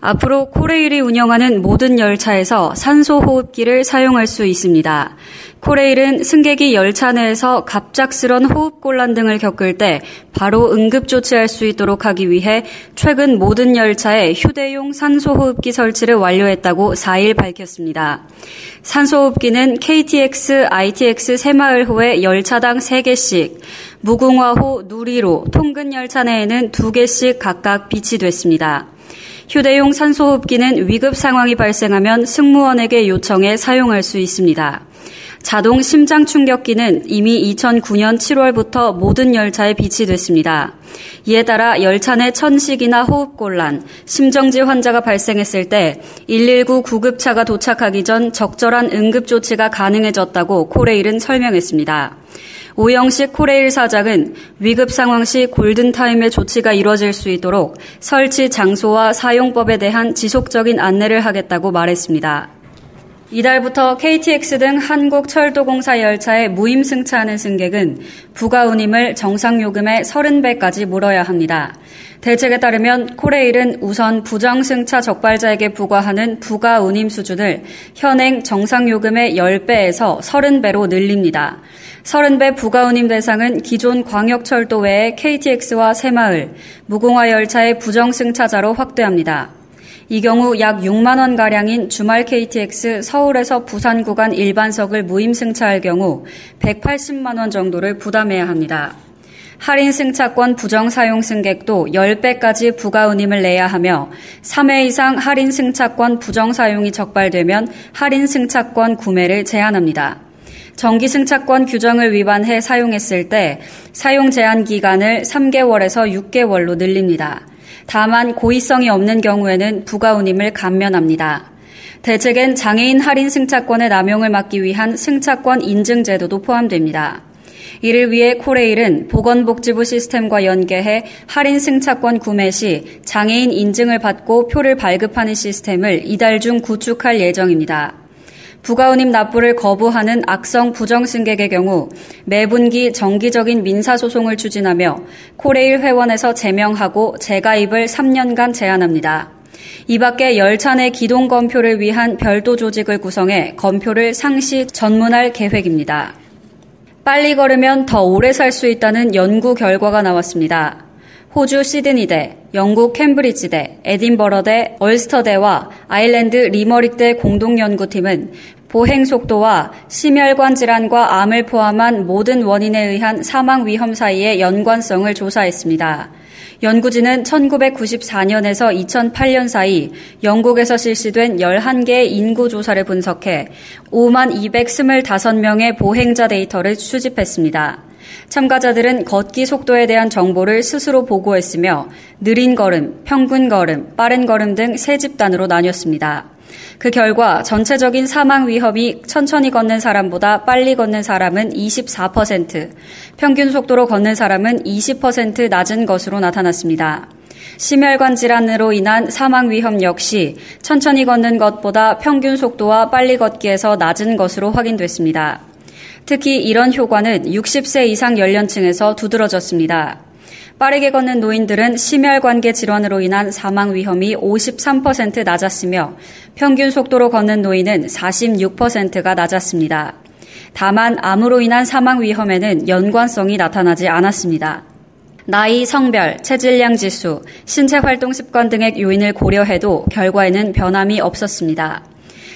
앞으로 코레일이 운영하는 모든 열차에서 산소 호흡기를 사용할 수 있습니다. 코레일은 승객이 열차 내에서 갑작스런 호흡곤란 등을 겪을 때 바로 응급 조치할 수 있도록 하기 위해 최근 모든 열차에 휴대용 산소호흡기 설치를 완료했다고 4일 밝혔습니다. 산소호흡기는 KTX, ITX 새마을호에 열차당 3개씩, 무궁화호, 누리로, 통근 열차 내에는 2개씩 각각 비치됐습니다. 휴대용 산소호흡기는 위급 상황이 발생하면 승무원에게 요청해 사용할 수 있습니다. 자동 심장 충격기는 이미 2009년 7월부터 모든 열차에 비치됐습니다. 이에 따라 열차 내 천식이나 호흡곤란, 심정지 환자가 발생했을 때 119 구급차가 도착하기 전 적절한 응급 조치가 가능해졌다고 코레일은 설명했습니다. 오영식 코레일 사장은 위급 상황 시 골든타임의 조치가 이뤄질 수 있도록 설치 장소와 사용법에 대한 지속적인 안내를 하겠다고 말했습니다. 이달부터 KTX 등 한국철도공사 열차에 무임 승차하는 승객은 부가 운임을 정상 요금의 30배까지 물어야 합니다. 대책에 따르면 코레일은 우선 부정 승차 적발자에게 부과하는 부가 운임 수준을 현행 정상 요금의 10배에서 30배로 늘립니다. 30배 부가 운임 대상은 기존 광역철도 외에 KTX와 새마을, 무궁화 열차의 부정 승차자로 확대합니다. 이 경우 약 6만 원 가량인 주말 KTX 서울에서 부산 구간 일반석을 무임 승차할 경우 180만 원 정도를 부담해야 합니다. 할인 승차권 부정 사용 승객도 10배까지 부가 운임을 내야 하며 3회 이상 할인 승차권 부정 사용이 적발되면 할인 승차권 구매를 제한합니다. 정기 승차권 규정을 위반해 사용했을 때 사용 제한 기간을 3개월에서 6개월로 늘립니다. 다만 고의성이 없는 경우에는 부가운임을 감면합니다. 대책엔 장애인 할인 승차권의 남용을 막기 위한 승차권 인증 제도도 포함됩니다. 이를 위해 코레일은 보건복지부 시스템과 연계해 할인 승차권 구매 시 장애인 인증을 받고 표를 발급하는 시스템을 이달 중 구축할 예정입니다. 부가운임 납부를 거부하는 악성 부정승객의 경우 매분기 정기적인 민사소송을 추진하며 코레일 회원에서 제명하고 재가입을 3년간 제한합니다. 이 밖에 열차 내 기동 검표를 위한 별도 조직을 구성해 검표를 상시 전문할 계획입니다. 빨리 걸으면 더 오래 살 수 있다는 연구 결과가 나왔습니다. 호주 시드니대, 영국 캠브리지대, 에딘버러대, 얼스터대와 아일랜드 리머릭대 공동연구팀은 보행 속도와 심혈관 질환과 암을 포함한 모든 원인에 의한 사망 위험 사이의 연관성을 조사했습니다. 연구진은 1994년에서 2008년 사이 영국에서 실시된 11개의 인구 조사를 분석해 5만 225명의 보행자 데이터를 수집했습니다. 참가자들은 걷기 속도에 대한 정보를 스스로 보고했으며 느린 걸음, 평균 걸음, 빠른 걸음 등 세 집단으로 나뉘었습니다. 그 결과 전체적인 사망 위험이 천천히 걷는 사람보다 빨리 걷는 사람은 24%, 평균 속도로 걷는 사람은 20% 낮은 것으로 나타났습니다. 심혈관 질환으로 인한 사망 위험 역시 천천히 걷는 것보다 평균 속도와 빨리 걷기에서 낮은 것으로 확인됐습니다. 특히 이런 효과는 60세 이상 연령층에서 두드러졌습니다. 빠르게 걷는 노인들은 심혈관계 질환으로 인한 사망 위험이 53% 낮았으며 평균 속도로 걷는 노인은 46%가 낮았습니다. 다만 암으로 인한 사망 위험에는 연관성이 나타나지 않았습니다. 나이, 성별, 체질량 지수, 신체 활동 습관 등의 요인을 고려해도 결과에는 변함이 없었습니다.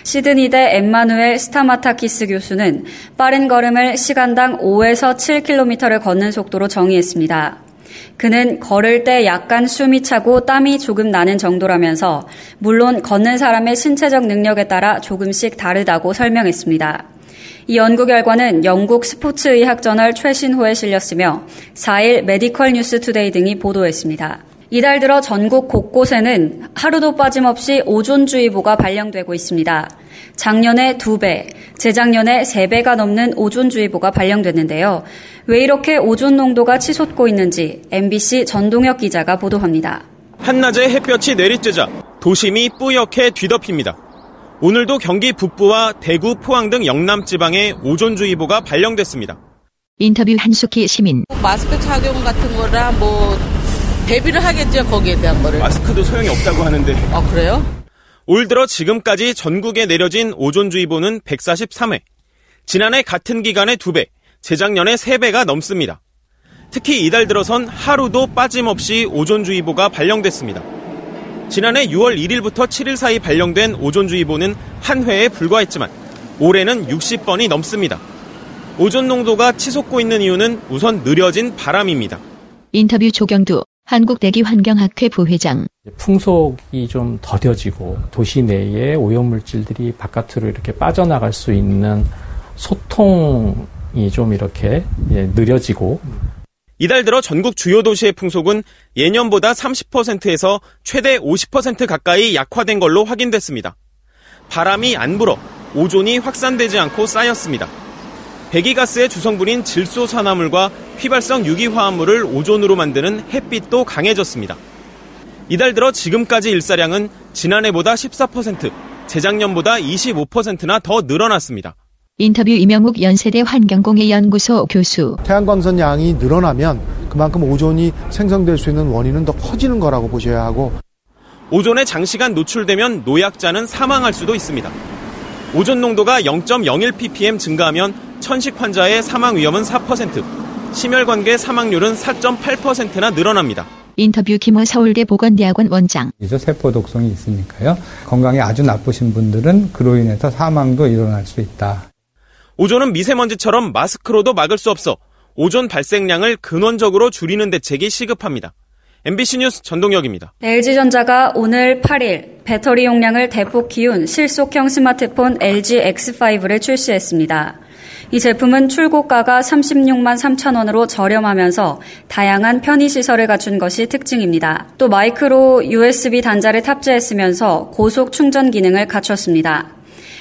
시드니대 엠마누엘 스타마타키스 교수는 빠른 걸음을 시간당 5에서 7km를 걷는 속도로 정의했습니다. 그는 걸을 때 약간 숨이 차고 땀이 조금 나는 정도라면서 물론 걷는 사람의 신체적 능력에 따라 조금씩 다르다고 설명했습니다. 이 연구 결과는 영국 스포츠의학 저널 최신호에 실렸으며 4일 메디컬 뉴스 투데이 등이 보도했습니다. 이달 들어 전국 곳곳에는 하루도 빠짐없이 오존주의보가 발령되고 있습니다. 작년에 2배, 재작년에 3배가 넘는 오존주의보가 발령됐는데요. 왜 이렇게 오존 농도가 치솟고 있는지 MBC 전동혁 기자가 보도합니다. 한낮에 햇볕이 내리쬐자 도심이 뿌옇게 뒤덮입니다. 오늘도 경기 북부와 대구, 포항 등 영남 지방에 오존주의보가 발령됐습니다. 인터뷰 한숙희 시민. 마스크 착용 같은 거라 뭐 대비를 하겠죠 거기에 대한 거를. 마스크도 소용이 없다고 하는데. 아 그래요? 올 들어 지금까지 전국에 내려진 오존주의보는 143회. 지난해 같은 기간에 2배, 재작년에 3배가 넘습니다. 특히 이달 들어선 하루도 빠짐없이 오존주의보가 발령됐습니다. 지난해 6월 1일부터 7일 사이 발령된 오존주의보는 한 회에 불과했지만 올해는 60번이 넘습니다. 오존 농도가 치솟고 있는 이유는 우선 느려진 바람입니다. 인터뷰 조경두 한국대기환경학회 부회장. 풍속이 좀 더뎌지고 도시 내에 오염물질들이 바깥으로 이렇게 빠져나갈 수 있는 소통이 좀 이렇게 예, 느려지고 이달 들어 전국 주요 도시의 풍속은 예년보다 30%에서 최대 50% 가까이 약화된 걸로 확인됐습니다. 바람이 안 불어 오존이 확산되지 않고 쌓였습니다. 배기가스의 주성분인 질소산화물과 휘발성 유기화합물을 오존으로 만드는 햇빛도 강해졌습니다. 이달 들어 지금까지 일사량은 지난해보다 14%, 재작년보다 25%나 더 늘어났습니다. 인터뷰 이명욱 연세대 환경공해 연구소 교수. 태양광선 양이 늘어나면 그만큼 오존이 생성될 수 있는 원인은 더 커지는 거라고 보셔야 하고 오존에 장시간 노출되면 노약자는 사망할 수도 있습니다. 오존 농도가 0.01ppm 증가하면 천식 환자의 사망 위험은 4%, 심혈관계 사망률은 4.8%나 늘어납니다. 인터뷰 김호 서울대 보건대학원 원장. 이죠 세포 독성이 있으니까요. 건강이 아주 나쁘신 분들은 그로 인해서 사망도 일어날 수 있다. 오존은 미세먼지처럼 마스크로도 막을 수 없어 오존 발생량을 근원적으로 줄이는 대책이 시급합니다. MBC 뉴스 전동혁입니다. LG전자가 오늘 8일 배터리 용량을 대폭 키운 실속형 스마트폰 LG X5를 출시했습니다. 이 제품은 출고가가 36만 3천 원으로 저렴하면서 다양한 편의 시설을 갖춘 것이 특징입니다. 또 마이크로 USB 단자를 탑재했으면서 고속 충전 기능을 갖췄습니다.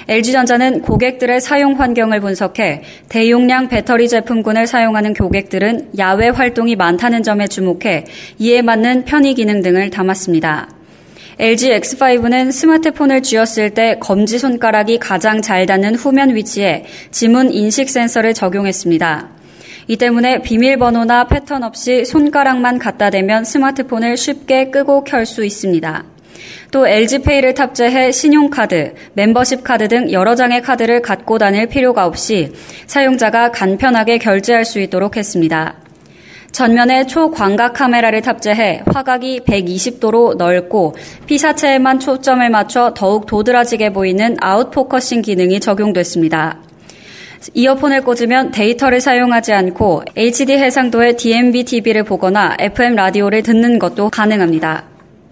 LG전자는 고객들의 사용 환경을 분석해 대용량 배터리 제품군을 사용하는 고객들은 야외 활동이 많다는 점에 주목해 이에 맞는 편의 기능 등을 담았습니다. LG X5는 스마트폰을 쥐었을 때 검지 손가락이 가장 잘 닿는 후면 위치에 지문 인식 센서를 적용했습니다. 이 때문에 비밀번호나 패턴 없이 손가락만 갖다 대면 스마트폰을 쉽게 끄고 켤 수 있습니다. 또 LG페이를 탑재해 신용카드, 멤버십 카드 등 여러 장의 카드를 갖고 다닐 필요가 없이 사용자가 간편하게 결제할 수 있도록 했습니다. 전면에 초광각 카메라를 탑재해 화각이 120도로 넓고 피사체에만 초점을 맞춰 더욱 도드라지게 보이는 아웃포커싱 기능이 적용됐습니다. 이어폰을 꽂으면 데이터를 사용하지 않고 HD 해상도의 DMB TV를 보거나 FM 라디오를 듣는 것도 가능합니다.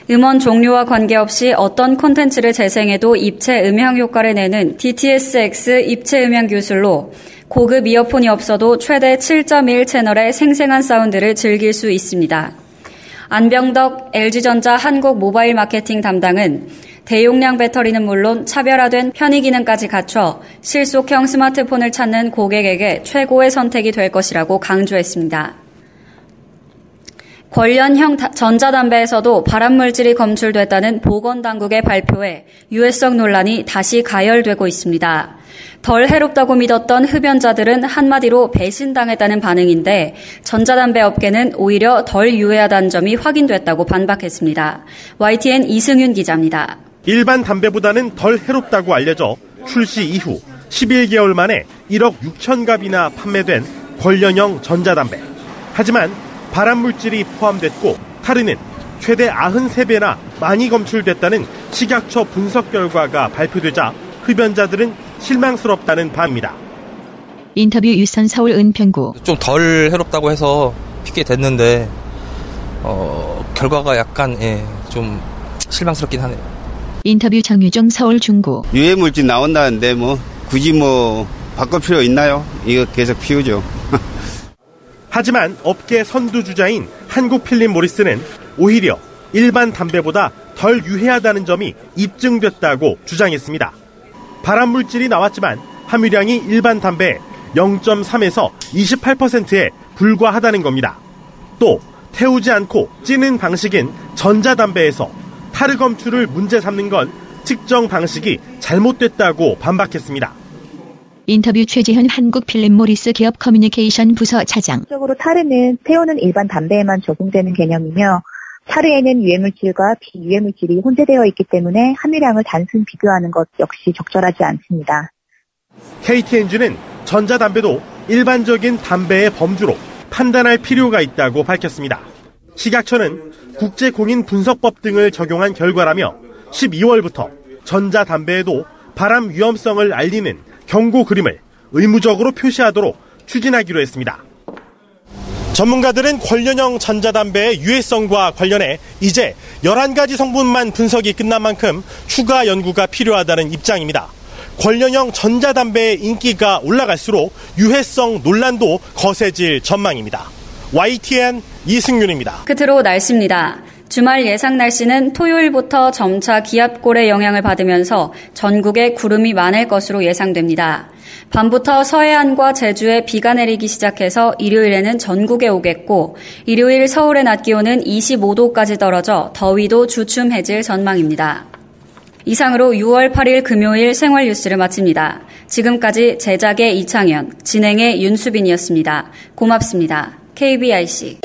음원 종류와 관계없이 어떤 콘텐츠를 재생해도 입체 음향 효과를 내는 DTSX 입체 음향 기술로 고급 이어폰이 없어도 최대 7.1 채널의 생생한 사운드를 즐길 수 있습니다. 안병덕 LG전자 한국 모바일 마케팅 담당은 대용량 배터리는 물론 차별화된 편의 기능까지 갖춰 실속형 스마트폰을 찾는 고객에게 최고의 선택이 될 것이라고 강조했습니다. 관련형 전자담배에서도 발암물질이 검출됐다는 보건당국의 발표에 유해성 논란이 다시 가열되고 있습니다. 덜 해롭다고 믿었던 흡연자들은 한마디로 배신당했다는 반응인데 전자담배 업계는 오히려 덜 유해하다는 점이 확인됐다고 반박했습니다. YTN 이승윤 기자입니다. 일반 담배보다는 덜 해롭다고 알려져 출시 이후 11개월 만에 1억 6천 갑이나 판매된 관련형 전자담배. 하지만 발암물질이 포함됐고 타르는 최대 93배나 많이 검출됐다는 식약처 분석 결과가 발표되자 흡연자들은 실망스럽다는 바입니다. 인터뷰 유선 서울 은평구 좀 덜 해롭다고 해서 피게 됐는데 어, 결과가 약간 예, 좀 실망스럽긴 하네요. 인터뷰 정유정 서울 중구 유해 물질 나온다는데 뭐 굳이 뭐 바꿀 필요 있나요? 이거 계속 피우죠. 하지만 업계 선두주자인 한국필립 모리스는 오히려 일반 담배보다 덜 유해하다는 점이 입증됐다고 주장했습니다. 발암 물질이 나왔지만 함유량이 일반 담배 0.3에서 28%에 불과하다는 겁니다. 또 태우지 않고 찌는 방식인 전자담배에서 타르검출을 문제 삼는 건 측정 방식이 잘못됐다고 반박했습니다. 인터뷰 최재현 한국필름모리스 기업 커뮤니케이션 부서 차장. 적으로 타르는 태우는 일반 담배에만 적용되는 개념이며 타르에는 유해물질과 비유해물질이 혼재되어 있기 때문에 함유량을 단순 비교하는 것 역시 적절하지 않습니다. KTNG는 전자담배도 일반적인 담배의 범주로 판단할 필요가 있다고 밝혔습니다. 식약처는 국제공인 분석법 등을 적용한 결과라며 12월부터 전자담배에도 발암 위험성을 알리는 경고 그림을 의무적으로 표시하도록 추진하기로 했습니다. 전문가들은 관련형 전자담배의 유해성과 관련해 이제 11가지 성분만 분석이 끝난 만큼 추가 연구가 필요하다는 입장입니다. 관련형 전자담배의 인기가 올라갈수록 유해성 논란도 거세질 전망입니다. YTN 이승윤입니다. 끝으로 날씨입니다. 주말 예상 날씨는 토요일부터 점차 기압골의 영향을 받으면서 전국에 구름이 많을 것으로 예상됩니다. 밤부터 서해안과 제주에 비가 내리기 시작해서 일요일에는 전국에 오겠고 일요일 서울의 낮 기온은 25도까지 떨어져 더위도 주춤해질 전망입니다. 이상으로 6월 8일 금요일 생활 뉴스를 마칩니다. 지금까지 제작의 이창현, 진행의 윤수빈이었습니다. 고맙습니다. KBIC.